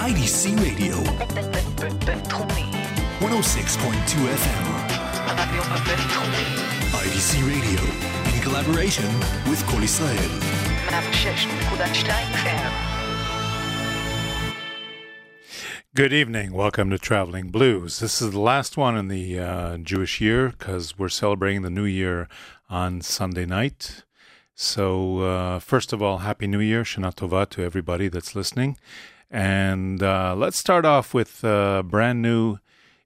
IDC Radio. 106.2 FM. IDC Radio, in collaboration with Kol Israel. Good evening. Welcome to Traveling Blues. This is the last one in the uh, Jewish year because we're celebrating the new year on Sunday night. So, uh, first of all, Happy New Year, Shana Tova to everybody that's listening. And uh, let's start off with a brand new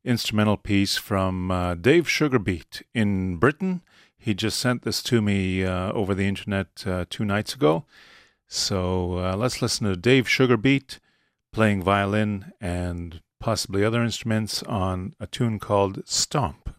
instrumental piece from uh, Dave Sugarbeat in Britain. He just sent this to me uh, over the internet uh, two nights ago. So, uh, let's listen to Dave Sugarbeat playing violin and possibly other instruments on a tune called Stomp.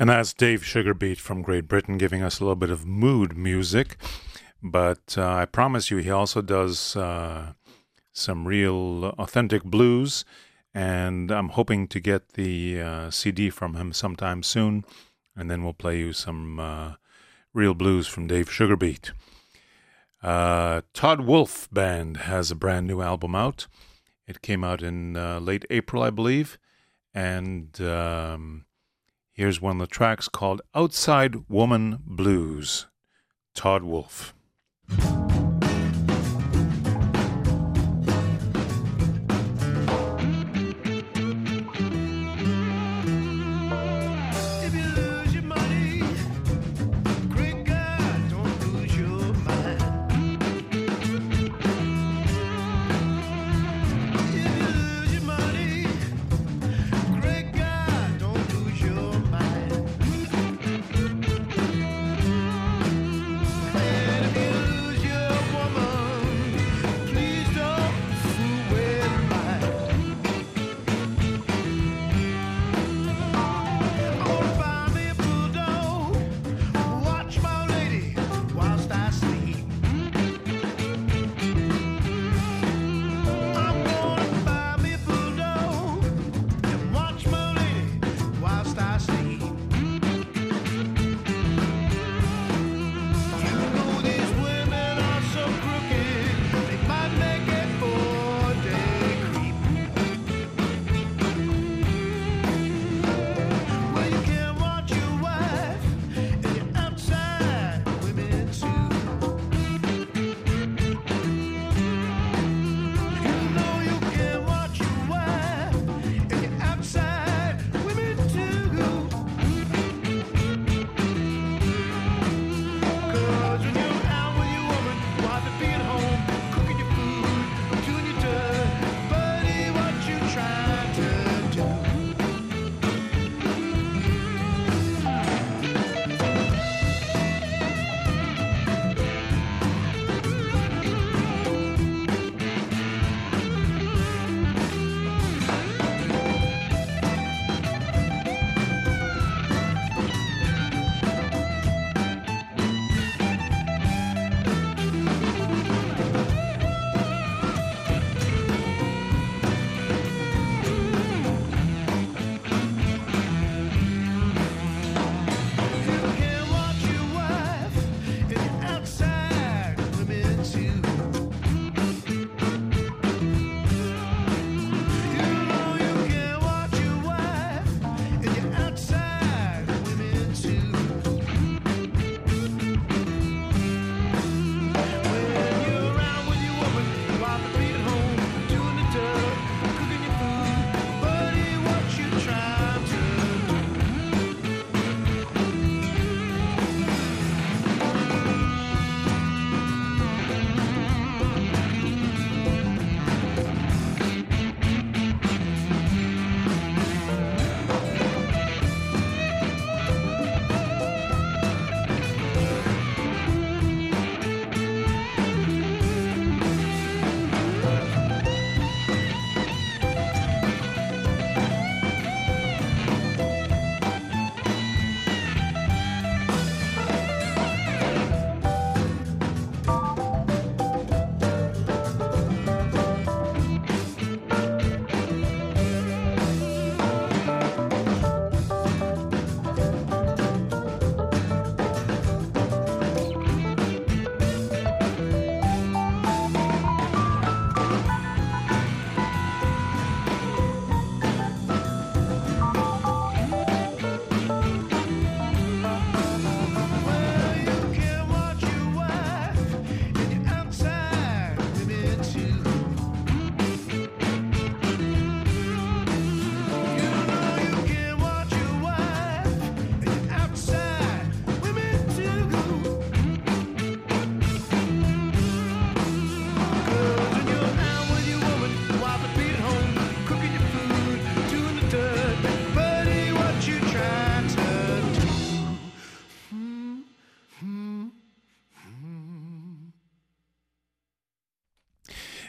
And that's Dave Sugarbeat from Great Britain giving us a little bit of mood music. But uh, I promise you, he also does uh, some real authentic blues. And I'm hoping to get the uh, CD from him sometime soon. And then we'll play you some uh, real blues from Dave Sugarbeat. Uh, Todd Wolfe Band has a brand new album out. It came out in uh, late April, I believe. And. Um, Here's one of the tracks called Outside Woman Blues, Todd Wolfe.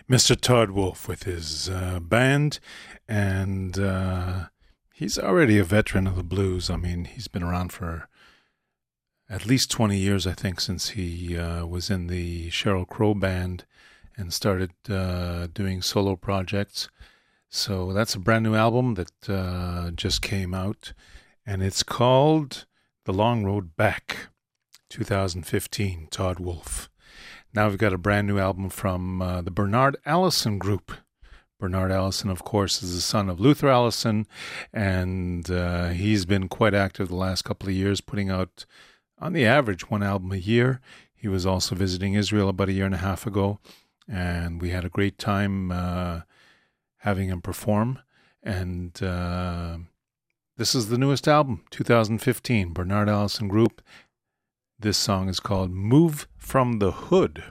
Mr. Todd Wolfe with his uh, band, and uh, he's already a veteran of the blues. I mean, he's been around for at least 20 years, I think, since he uh, was in the Sheryl Crow band and started uh, doing solo projects. So that's a brand new album that uh, just came out, and it's called The Long Road Back 2015, Todd Wolfe. Now we've got a brand new album from uh, the Bernard Allison Group. Bernard Allison, of course, is the son of Luther Allison, and uh, he's been quite active the last couple of years, putting out, on the average, one album a year. He was also visiting Israel about a year and a half ago, and we had a great time uh, having him perform. And uh, this is the newest album, 2015, Bernard Allison Group. This song is called Move from the Hood.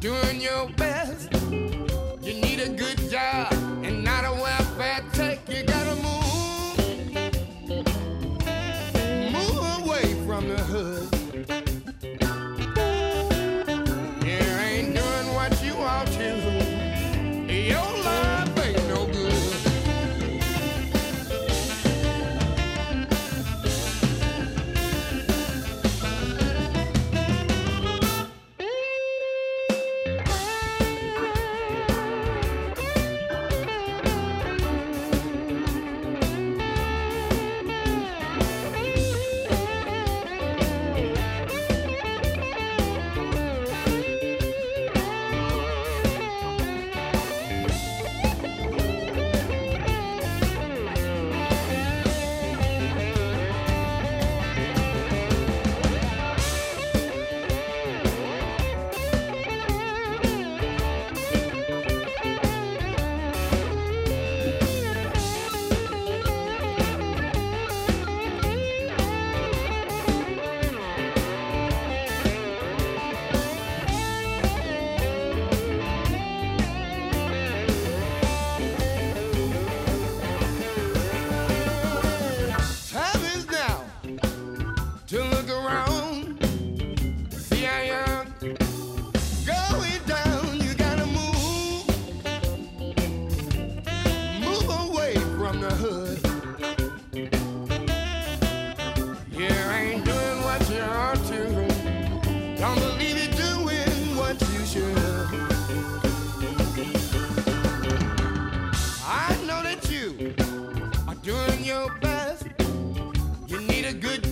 Doing your best.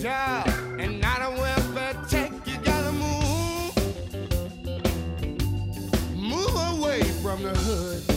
And not a welfare check. You gotta move, move away from the hood.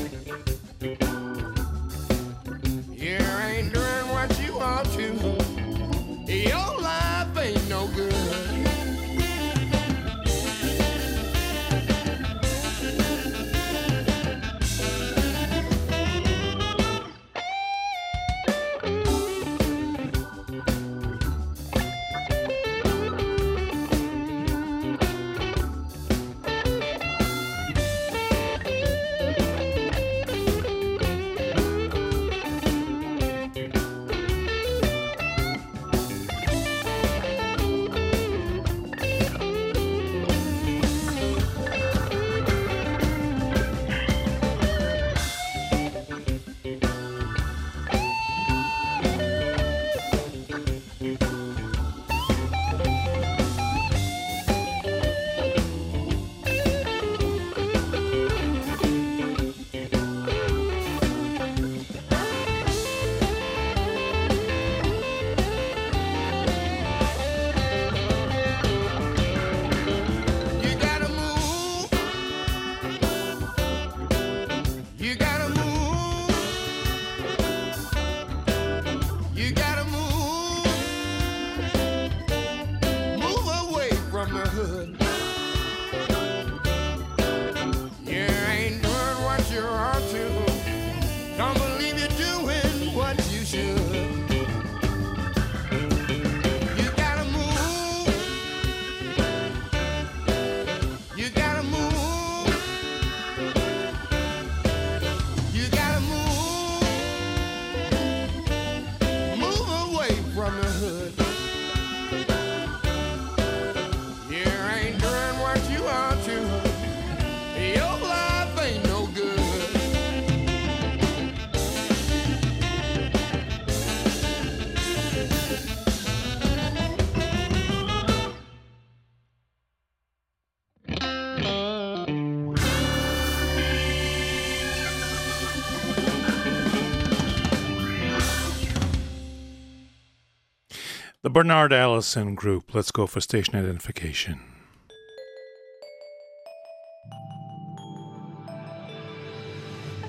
The Bernard Allison Group. Let's go for station identification.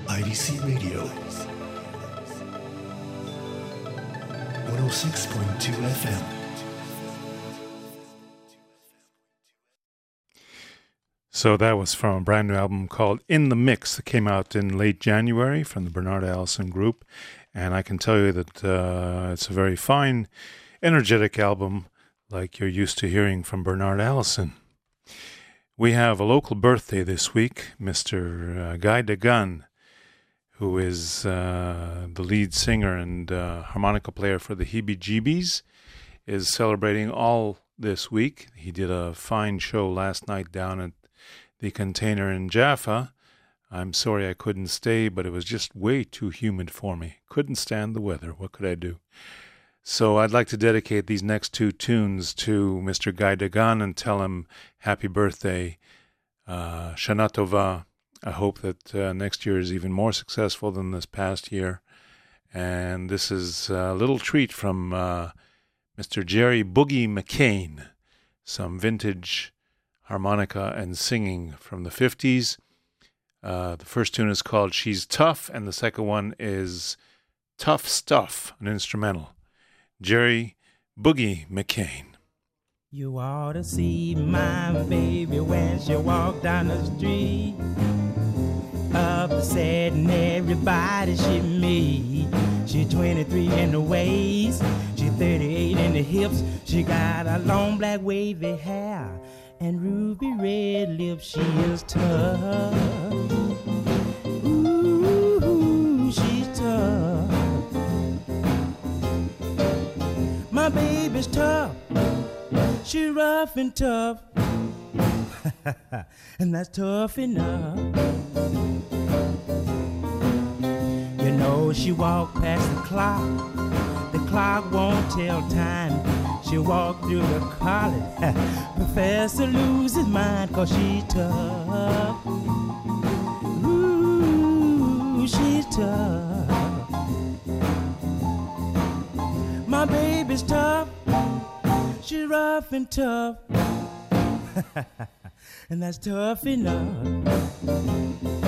IDC Radio. 106.2 FM. So that was from a brand new album called In the Mix that came out in late January from the Bernard Allison Group. And I can tell you that uh, it's a very fine, energetic album like you're used to hearing from Bernard Allison. We have a local birthday this week, Mr. Uh, Guy Dagan, who is uh, the lead singer and uh, harmonica player for the Heebie Jeebies, is celebrating all this week. He did a fine show last night down at the container in Jaffa. I'm sorry I couldn't stay, but it was just way too humid for me. Couldn't stand the weather. What could I do? So I'd like to dedicate these next two tunes to Mr. Guy Dagan and tell him happy birthday, uh, Shana Tova. I hope that uh, next year is even more successful than this past year. And this is a little treat from uh, Mr. Jerry Boogie McCain, some vintage harmonica and singing from the 50s. Uh, the first tune is called She's Tough, and the second one is Tough Stuff, an instrumental. Jerry Boogie McCain. You ought to see my baby when she walk down the street. Upset and everybody she meet. She 23 in the waist, she 38 in the hips. She got a long black wavy hair and ruby red lips. She is tough. Baby's tough. She rough and tough. and that's tough enough. You know she walked past the clock. The clock won't tell time. She walked through the college. Professor loses mind cause she's tough. Ooh, she's tough. My baby's tough. She's rough and tough. and that's tough enough.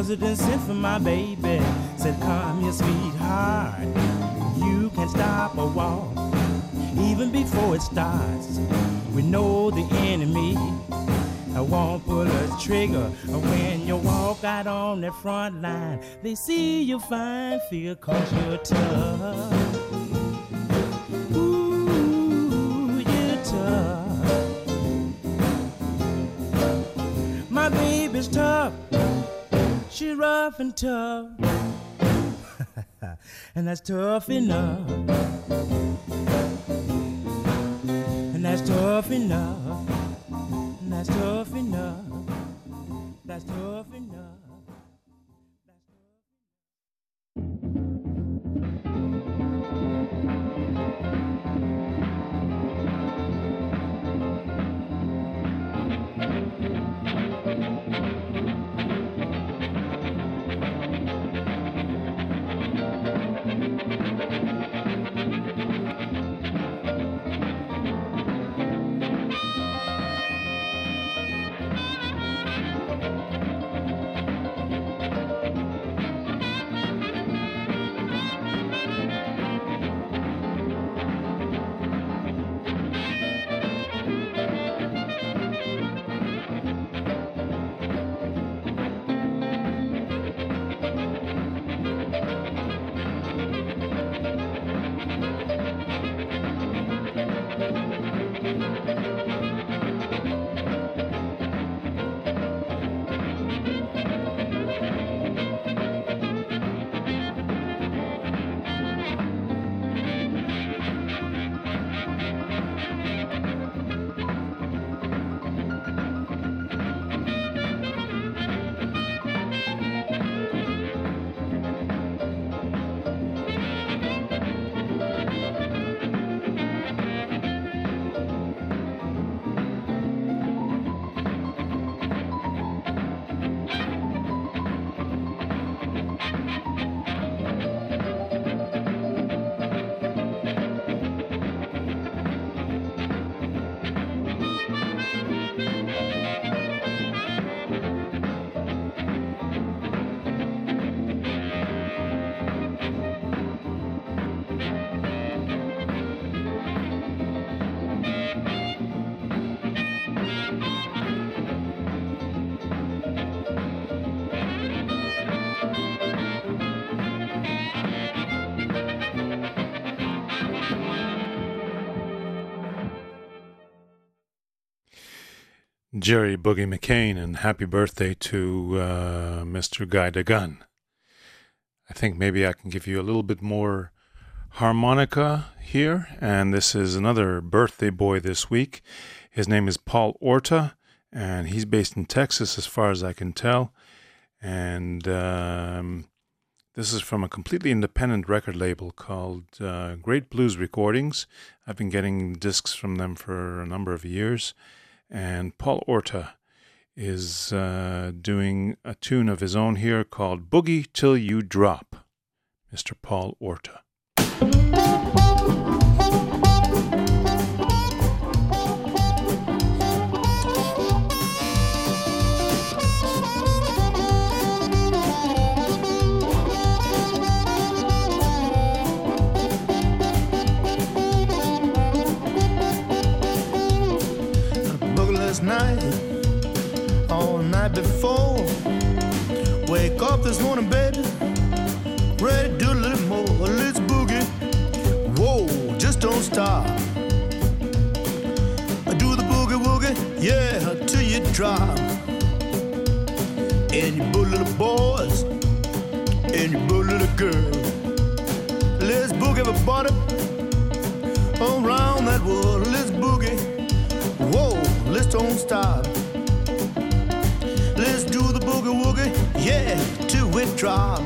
President sent for my baby, said, Come here, sweetheart. You can stop a war even before it starts. We know the enemy. I won't pull a trigger when you walk out on the front line. They see you fine, feel cause you're tough. Ooh, you're tough. My baby's tough. She rough and tough. and that's tough enough. And that's tough enough. And that's tough enough. That's tough enough. Jerry Boogie McCain, and happy birthday to uh, Mr. Guy Dagan. I think maybe I can give you a little bit more harmonica here, and this is another birthday boy this week. His name is Paul Orta, and he's based in Texas, as far as I can tell. And um, this is from a completely independent record label called uh, Great Blues Recordings. I've been getting discs from them for a number of years. And Paul Orta is uh, doing a tune of his own here called Boogie Till You Drop. Mr. Paul Orta. You little boys, and you boo little girls. Let's boogie everybody around that world. Let's boogie. Whoa, let's don't stop. Let's do the boogie woogie, yeah, till it drop.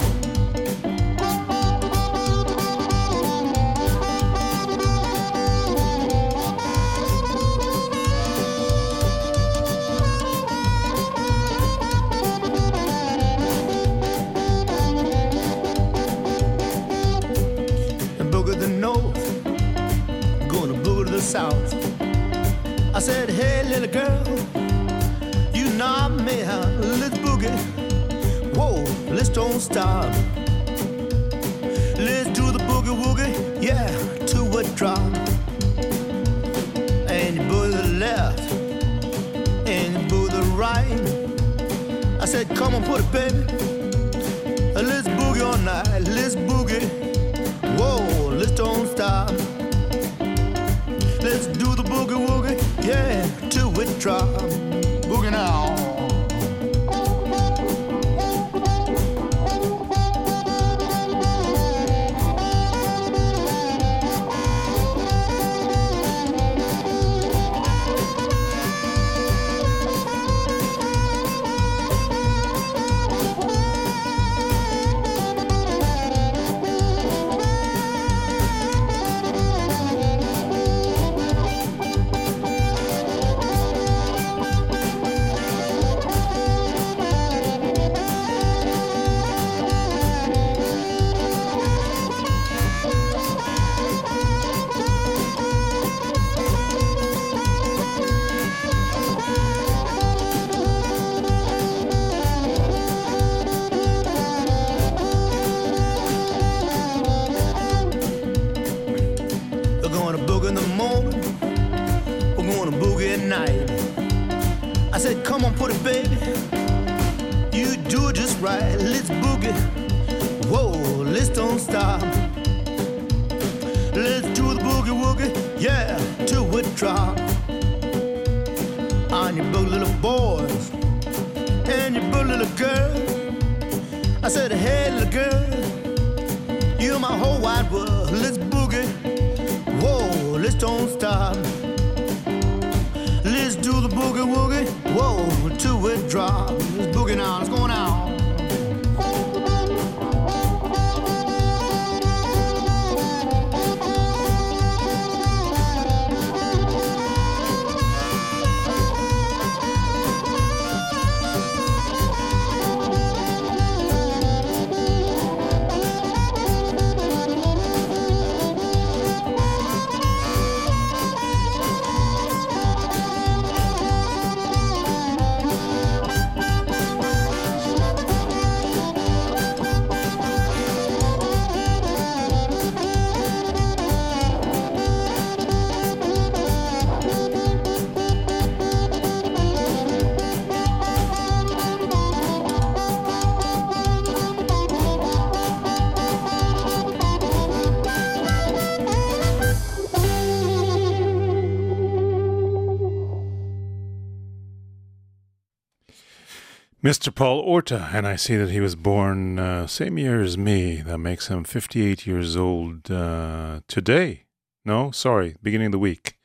Mr. Paul Orta, and I see that he was born uh, same year as me. That makes him 58 years old uh, today. No, sorry, beginning of the week.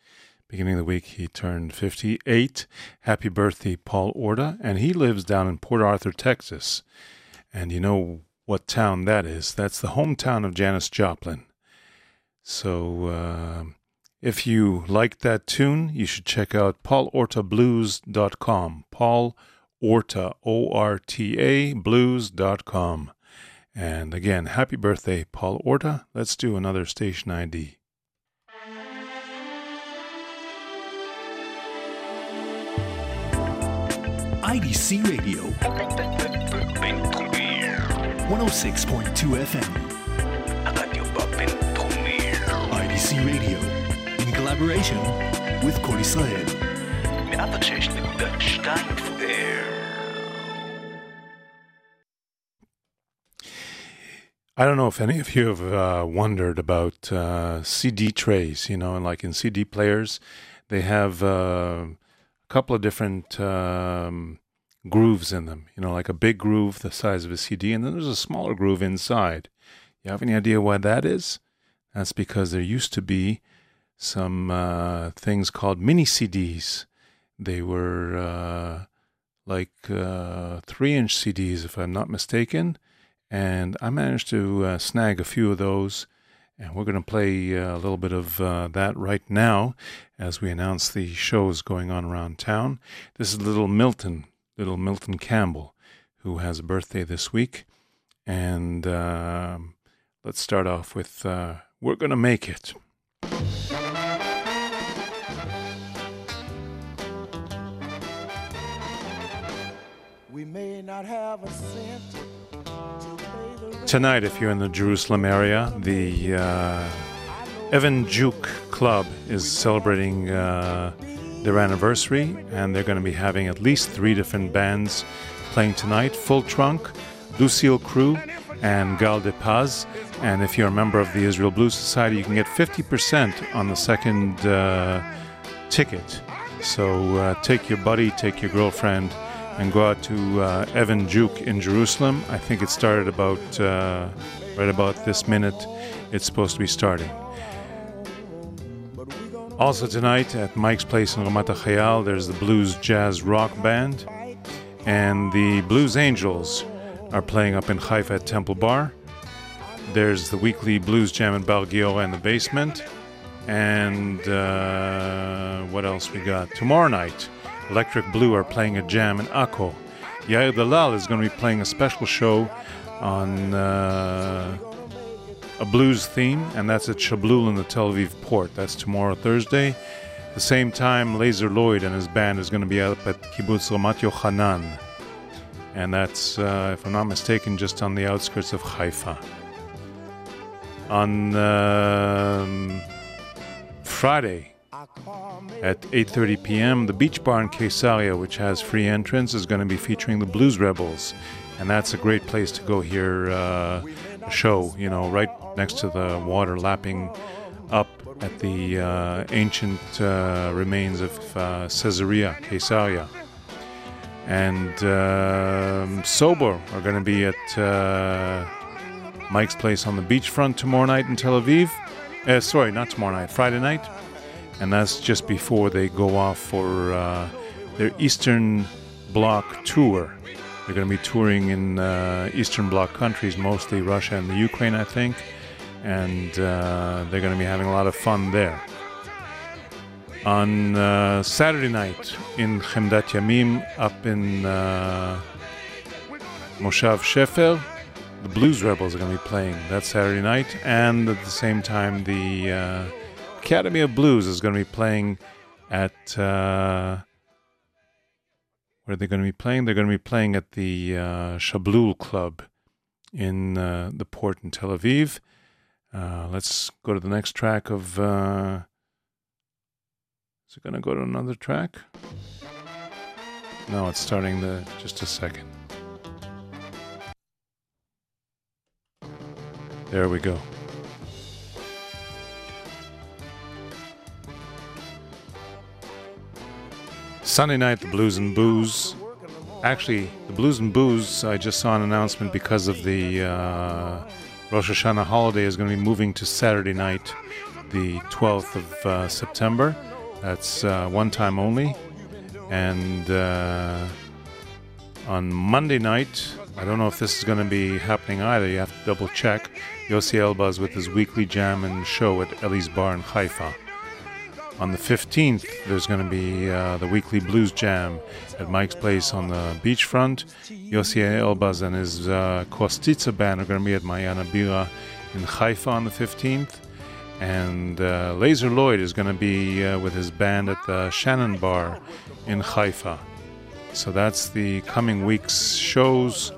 Beginning of the week, he turned 58. Happy birthday, Paul Orta. And he lives down in Port Arthur, Texas. And you know what town that is? That's the hometown of Janis Joplin. So uh, if you like that tune, you should check out paulortablues.com. Paul Orta, O R T A, O R T A, blues.com. And again, happy birthday, Paul Orta. Let's do another station ID. IDC Radio. 106.2 FM. IDC Radio. In collaboration with Kol Israel. I don't know if any of you have uh, wondered about uh, CD trays, you know, like in CD players, they have uh, a couple of different um, grooves in them, you know, like a big groove the size of a CD, and then there's a smaller groove inside. You have any idea why that is? That's because there used to be some uh, things called mini CDs. They were uh, like uh, three inch CDs, if I'm not mistaken. And I managed to uh, snag a few of those. And we're going to play uh, a little bit of uh, that right now as we announce the shows going on around town. This is Little Milton, Little Milton Campbell, who has a birthday this week. And um, let's start off with uh, We're Gonna Make It. We may not have a cent Tonight, if you're in the Jerusalem area, the uh, Evan Juke Club is celebrating uh, their anniversary, and they're going to be having at least three different bands playing tonight Full Trunk, Lucille Crew, and Gal de Paz. And if you're a member of the Israel Blues Society, you can get 50% on the second uh, ticket. So uh, take your buddy, take your girlfriend, and go out to uh, Evan Juke in Jerusalem. I think it started about uh, right about this minute. It's supposed to be starting. Also tonight at Mike's Place in Ramat Chayal, there's the Blues Jazz Rock Band, and the Blues Angels are playing up in Haifa at Temple Bar. There's the weekly Blues Jam in Bar Giora in the basement. And uh, what else we got? Tomorrow night, Electric Blue are playing a jam in Akko. Yair Dalal is going to be playing a special show on uh, a blues theme, and that's at Shablul in the Tel Aviv port. That's tomorrow, Thursday. The same time, Lazer Lloyd and his band is going to be up at Kibbutz Ramat Yochanan. And that's, uh, if I'm not mistaken, just on the outskirts of Haifa. On um, Friday at 8:30 p.m., the Beach Bar in Caesarea, which has free entrance, is going to be featuring the Blues Rebels, and that's a great place to go hear uh, a show. You know, right next to the water, lapping up at the uh, ancient uh, remains of uh, Caesarea, Caesarea. And um, Sober are going to be at uh, Mike's Place on the beachfront tomorrow night in Tel Aviv. Uh, sorry, not tomorrow night, Friday night. And that's just before they go off for uh, their Eastern Bloc tour. They're going to be touring in uh, Eastern Bloc countries, mostly Russia and the Ukraine, I think. And uh, they're going to be having a lot of fun there. On uh, Saturday night in Chemdat Yamim, up in uh, Moshav Shefer, the Blues Rebels are going to be playing that Saturday night, and at the same time, the uh, Academy of Blues is going to be playing at. Uh, where are they going to be playing? They're going to be playing at the uh, Shablul Club in uh, the port in Tel Aviv. Uh, let's go to the next track of. Uh, is it going to go to another track? No, it's starting the. Just a second. There we go. Sunday night, the Blues and Booze Actually, the Blues and Booze, I just saw an announcement because of the uh, Rosh Hashanah holiday is going to be moving to Saturday night, the 12th of uh, September. That's uh, one time only. And uh, on Monday night, I don't know if this is going to be happening either. You have to double check. Yossi Elbaz with his weekly jam and show at Ellie's Bar in Haifa. On the 15th, there's going to be uh, the weekly blues jam at Mike's Place on the beachfront. Yossi Elbaz and his uh, Kostitsa band are going to be at Mayana Bira in Haifa on the 15th. And uh, Lazer Lloyd is going to be uh, with his band at the Shannon Bar in Haifa. So that's the coming week's shows.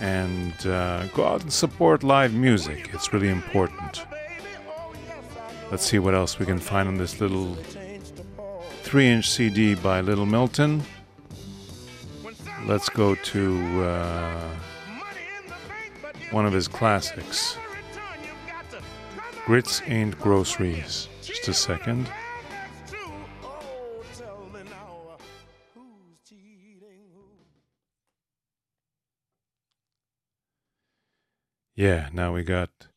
And uh, go out and support live music, it's really important. Let's see what else we can find on this little 3 inch CD by Little Milton. Let's go to uh, one of his classics Grits Ain't Groceries. Just a second. Yeah, now we got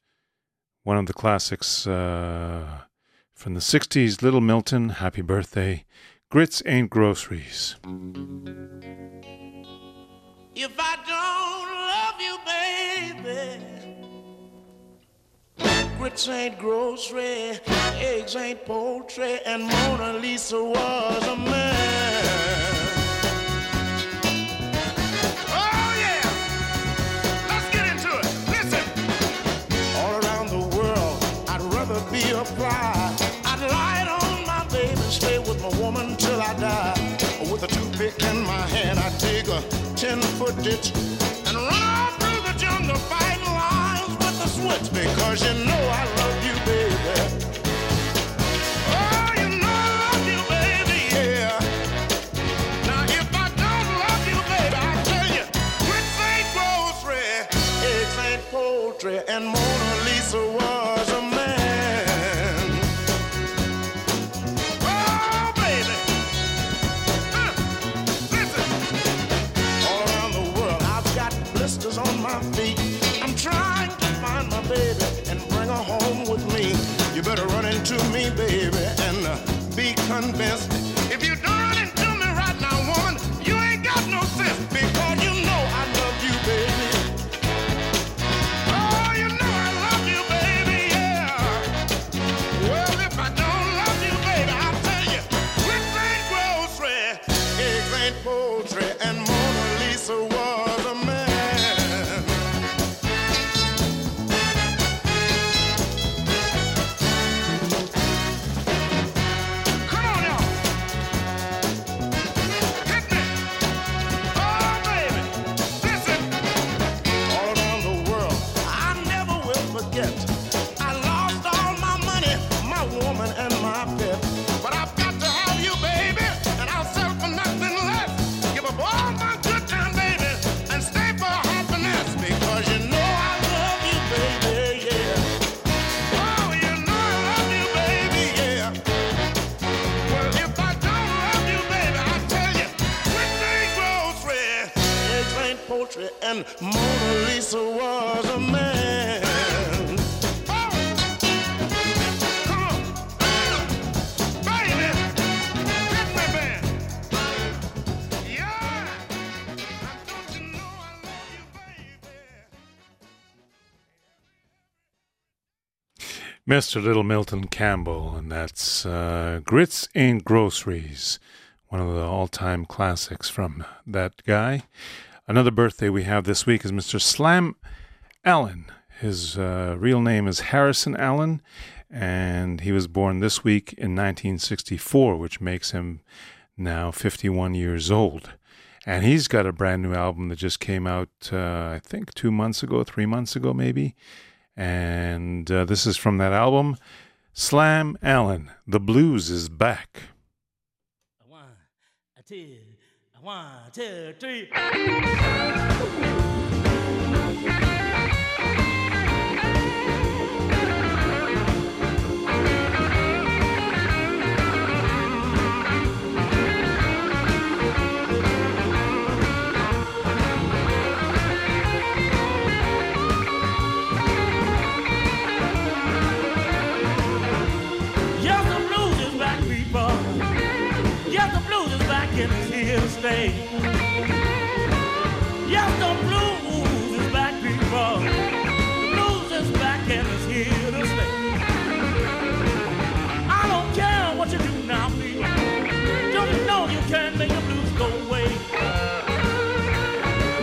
one of the classics uh, from the 60s Little Milton, Happy Birthday. Grits Ain't Groceries. If I don't love you, baby, grits ain't grocery, eggs ain't poultry, and Mona Lisa was a man. 10 foot ditch and run off through the jungle fighting lions with the switch because you know I love be Mr. Little Milton Campbell, and that's uh, Grits Ain't Groceries, one of the all time classics from that guy. Another birthday we have this week is Mr. Slam Allen. His uh, real name is Harrison Allen, and he was born this week in 1964, which makes him now 51 years old. And he's got a brand new album that just came out, uh, I think, two months ago, three months ago, maybe. And uh, this is from that album, Slam Allen. The blues is back. One, two, one, two, three. Here. Yes, the blues is back, people. The blues is back and it's here to stay. I don't care what you do now, people. Don't you know you can't make the blues go away?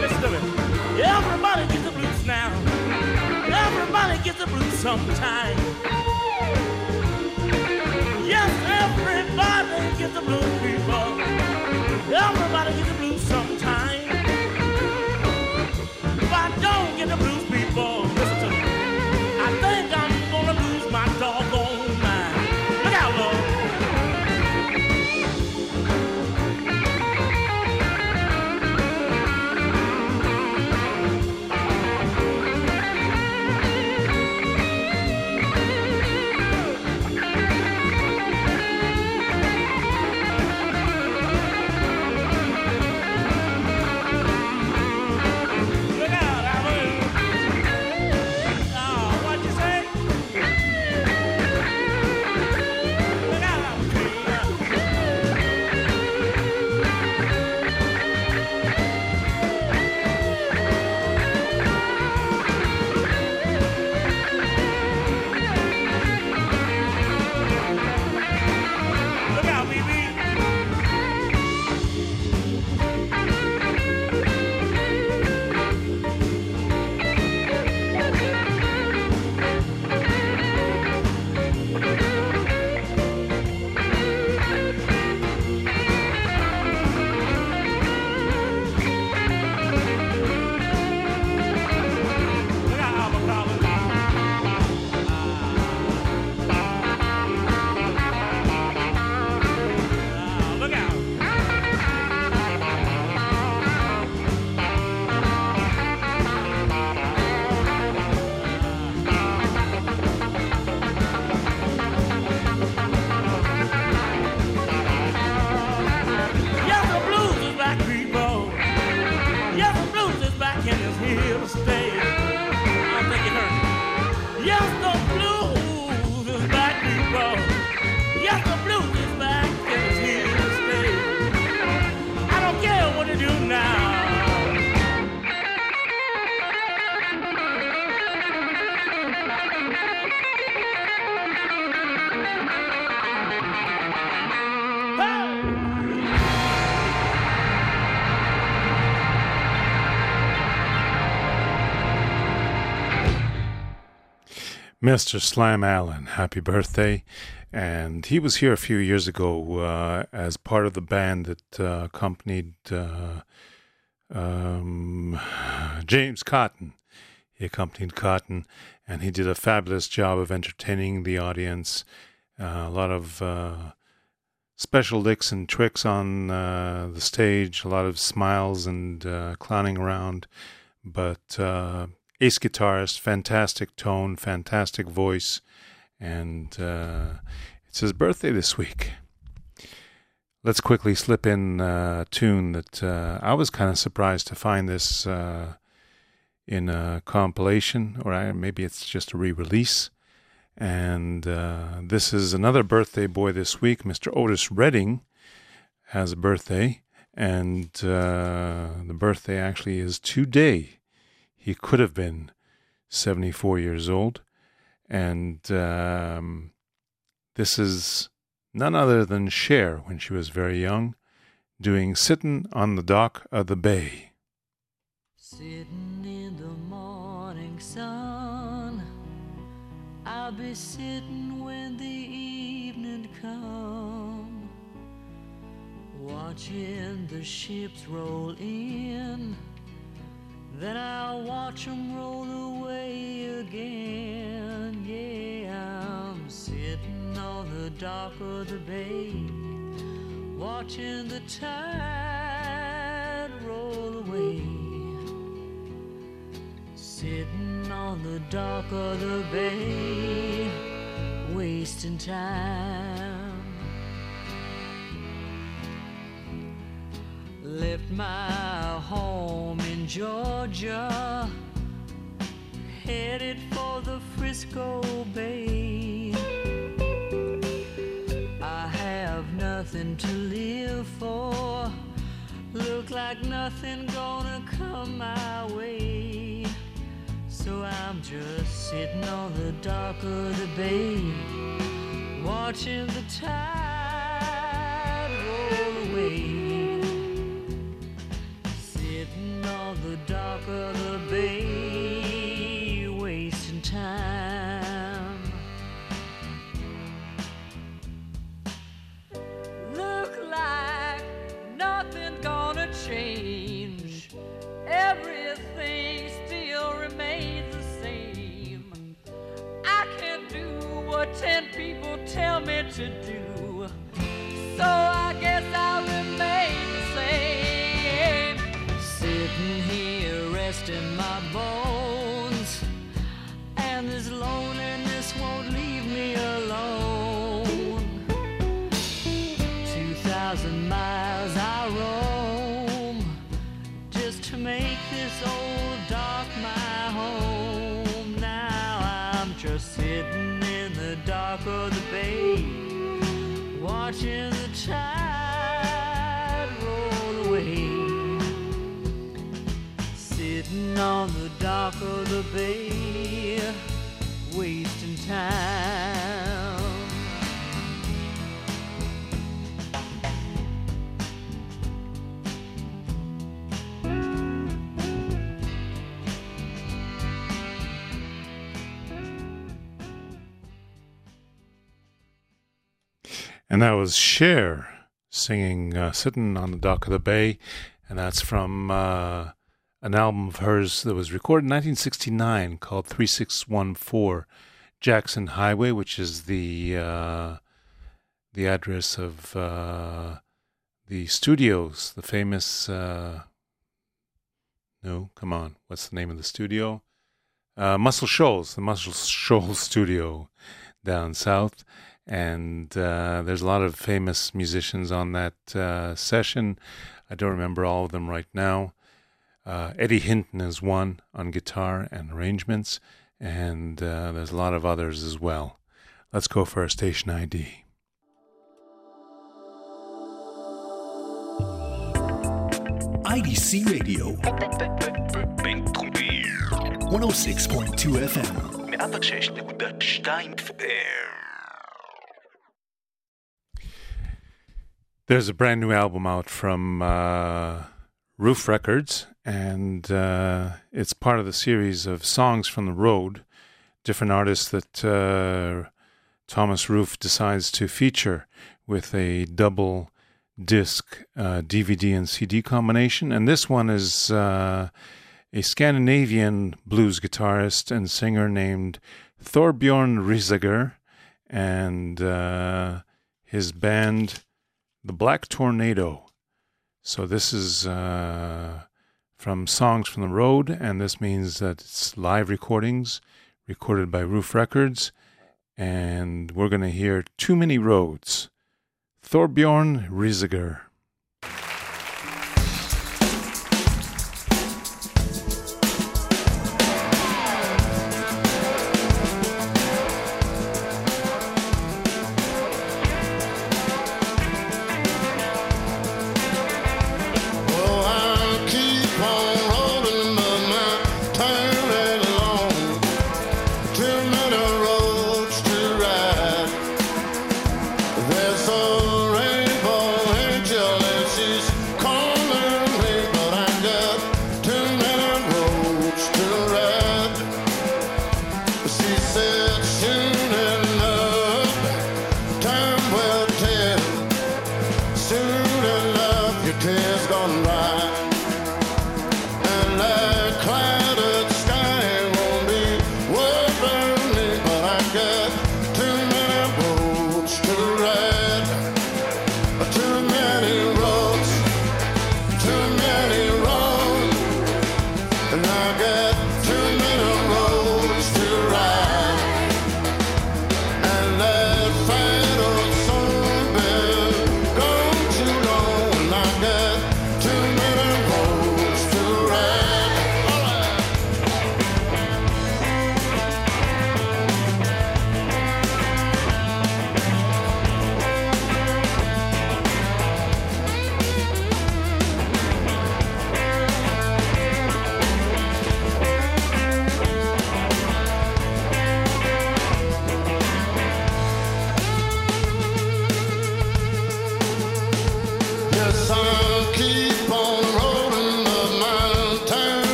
Listen to me. Everybody gets the blues now. Everybody gets the blues sometime. Yes, everybody gets the blues, Mr. Slam Allen, happy birthday. And he was here a few years ago uh, as part of the band that uh, accompanied uh, um, James Cotton. He accompanied Cotton, and he did a fabulous job of entertaining the audience. Uh, a lot of uh, special licks and tricks on uh, the stage, a lot of smiles and clowning around. But ace guitarist, fantastic tone, fantastic voice, and uh, it's his birthday this week. Let's quickly slip in uh, a tune that uh, I was kind of surprised to find this uh, in a compilation, or maybe it's just a re release. And uh, this is another birthday boy this week. Mr. Otis Redding has a birthday, and uh, the birthday actually is today. He could have been 74 years old. And um, this is none other than Cher when she was very young, doing Sittin' on the Dock of the Bay. Sitting in the morning sun, I'll be sitting when the evening come, watching the ships roll in. Watch 'em roll away again. Yeah, I'm sitting on the dock of the bay, watching the tide roll away. Sitting on the dock of the bay, wasting time. Left my home in Georgia, headed for the Frisco Bay. I have nothing to live for, Look like nothing gonna come my way. So I'm just sitting on the dock of the bay, watching the tide the bay, watching the tide roll away. Sitting on the dock of the bay, wasting time. And that was Cher singing uh, Sitting on the Dock of the Bay. And that's from uh, an album of hers that was recorded in 1969 called 3614 Jackson Highway, which is the, uh, the address of uh, the studios, the famous. Uh, no, come on. What's the name of the studio? Uh, Muscle Shoals, the Muscle Shoals studio down south and uh, there's a lot of famous musicians on that uh, session. I don't remember all of them right now. Uh, Eddie Hinton is one on guitar and arrangements, and there's a lot of others as well. Let's go for a station ID. IDC Radio 106.2 FM There's a brand new album out from uh, Ruf Records, and uh, it's part of the series of songs from the road, different artists that uh, Thomas Ruf decides to feature with a double disc uh, DVD and CD combination. And this one is uh, a Scandinavian blues guitarist and singer named Thorbjorn Risager and uh, his band the Black Tornado. So this is uh, from Songs from the Road, and this means that it's live recordings recorded by Ruf Records, and we're going to hear Too Many Roads. Thorbjorn Risager.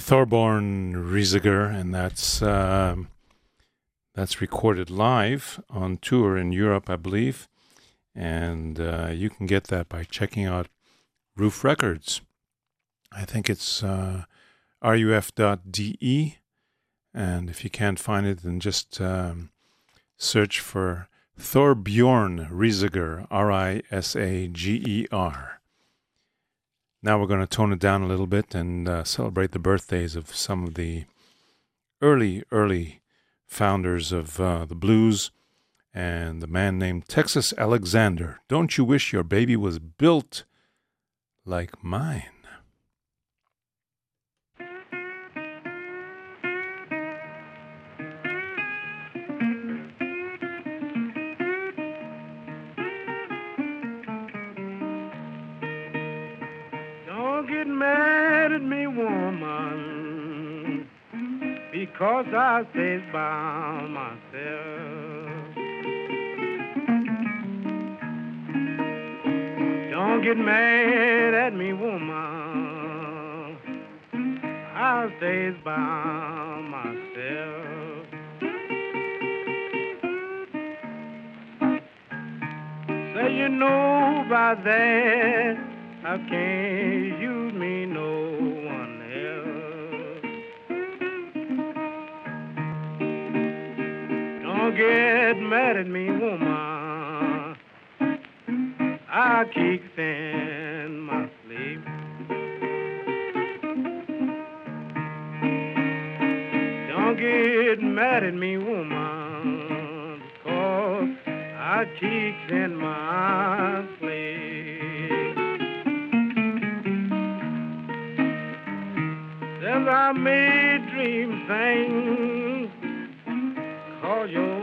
Thorbjorn Risager, and that's um, that's recorded live on tour in Europe, I believe, and uh, you can get that by checking out Ruf Records. I think it's uh, ruf.de, and if you can't find it, then just um, search for Thorbjorn Risager, R-I-S-A-G-E-R. Now we're going to tone it down a little bit and uh, celebrate the birthdays of some of the early, early founders of uh, the blues and the man named Texas Alexander. Don't you wish your baby was built like mine? Stays by myself. Don't get mad at me, woman. I stays by myself. Say you know by that I can't use me no get mad at me, woman. I kick in my sleep. Don't get mad at me, woman, because I kick in my sleep. Says I made dream sing, cause your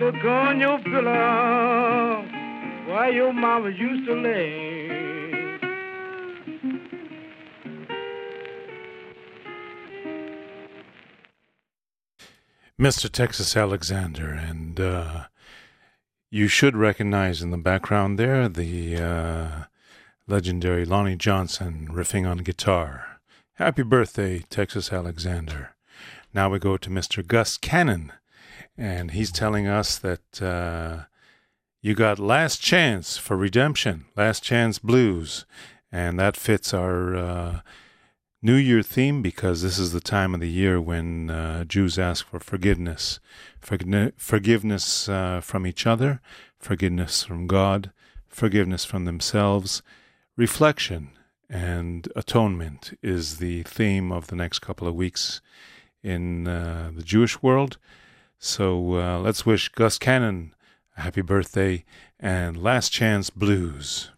Look on your pillow where your mama used to lay. Mr. Texas Alexander, and uh, you should recognize in the background there the uh, legendary Lonnie Johnson riffing on guitar. Happy birthday, Texas Alexander. Now we go to Mr. Gus Cannon, and he's telling us that uh, you got Last Chance for Redemption, Last Chance Blues, and that fits our uh, New Year theme because this is the time of the year when uh, Jews ask for forgiveness, forgiveness uh, from each other, forgiveness from God, forgiveness from themselves, reflection and atonement is the theme of the next couple of weeks in uh, the Jewish world. So uh, let's wish Gus Cannon a happy birthday and Last Chance Blues.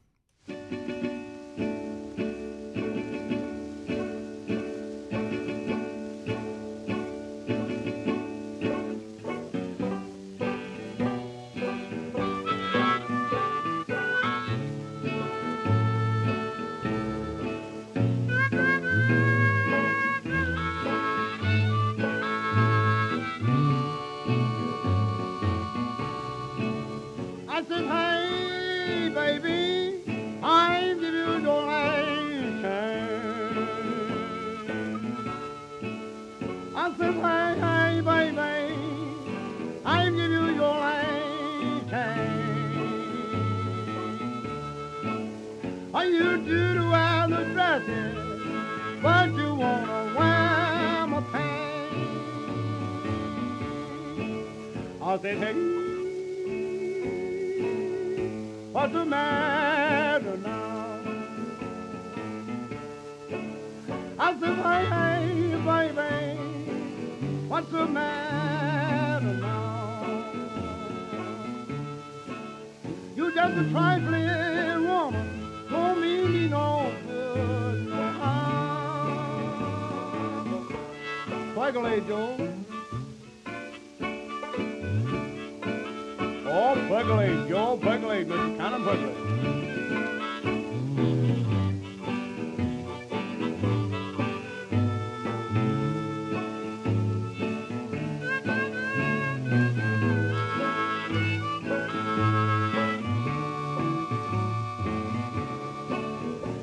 I said, hey. What's the matter now? I said, hey, baby, what's the matter now? You just a trifling woman, don't mean me no good, no harm. Percolate, Joe. Oh, percolate, Joe, percolate, Mr. Percolate.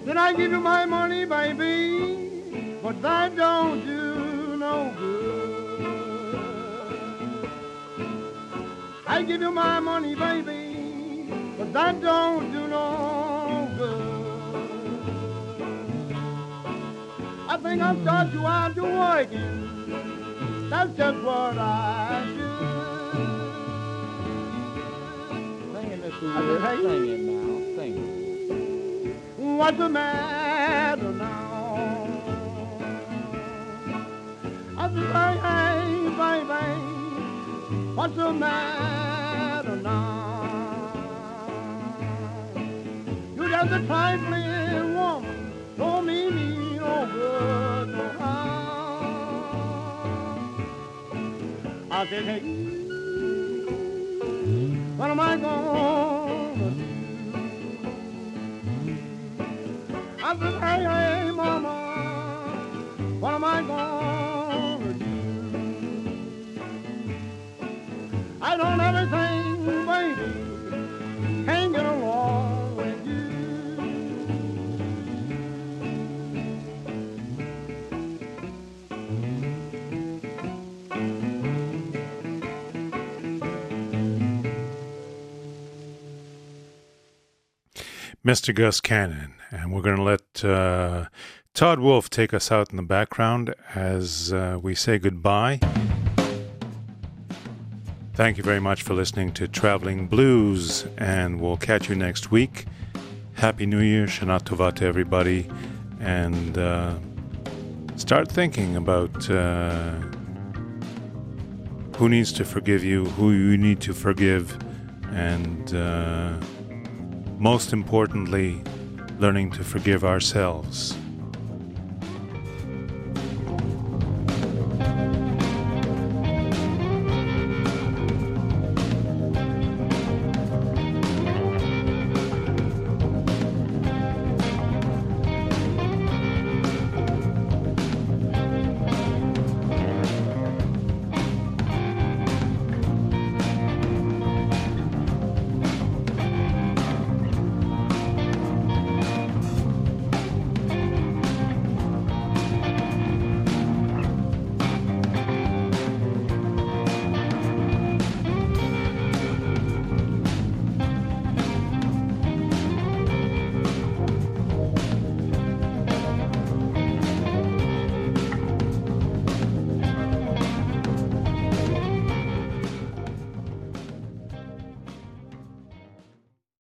Then I give you my money, baby, but that don't I give you my money, baby, but that don't do no good. I think I'll start you out to working. That's just what I should. Sing it, Mr. I hey. Sing it now. Sing it. What's the matter now? I hey, hey, baby, what's the matter Just a trifling woman, don't mean me no good, no harm. I said, hey, what am I gonna do? I said, hey, hey, mama, what am I gonna do? I don't have Mr. Gus Cannon, and we're going to let uh, Todd Wolfe take us out in the background as uh, we say goodbye. Thank you very much for listening to Traveling Blues, and we'll catch you next week. Happy New Year, Shana Tova to everybody, and uh, start thinking about uh, who needs to forgive you, who you need to forgive, and uh, most importantly, learning to forgive ourselves.